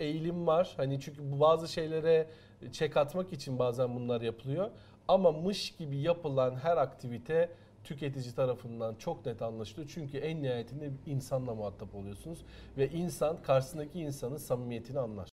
eğilim var. Hani çünkü bazı şeylere çek atmak için bazen bunlar yapılıyor. Ama mış gibi yapılan her aktivite tüketici tarafından çok net anlaşılıyor. Çünkü en nihayetinde insanla muhatap oluyorsunuz ve insan karşısındaki insanın samimiyetini anlar.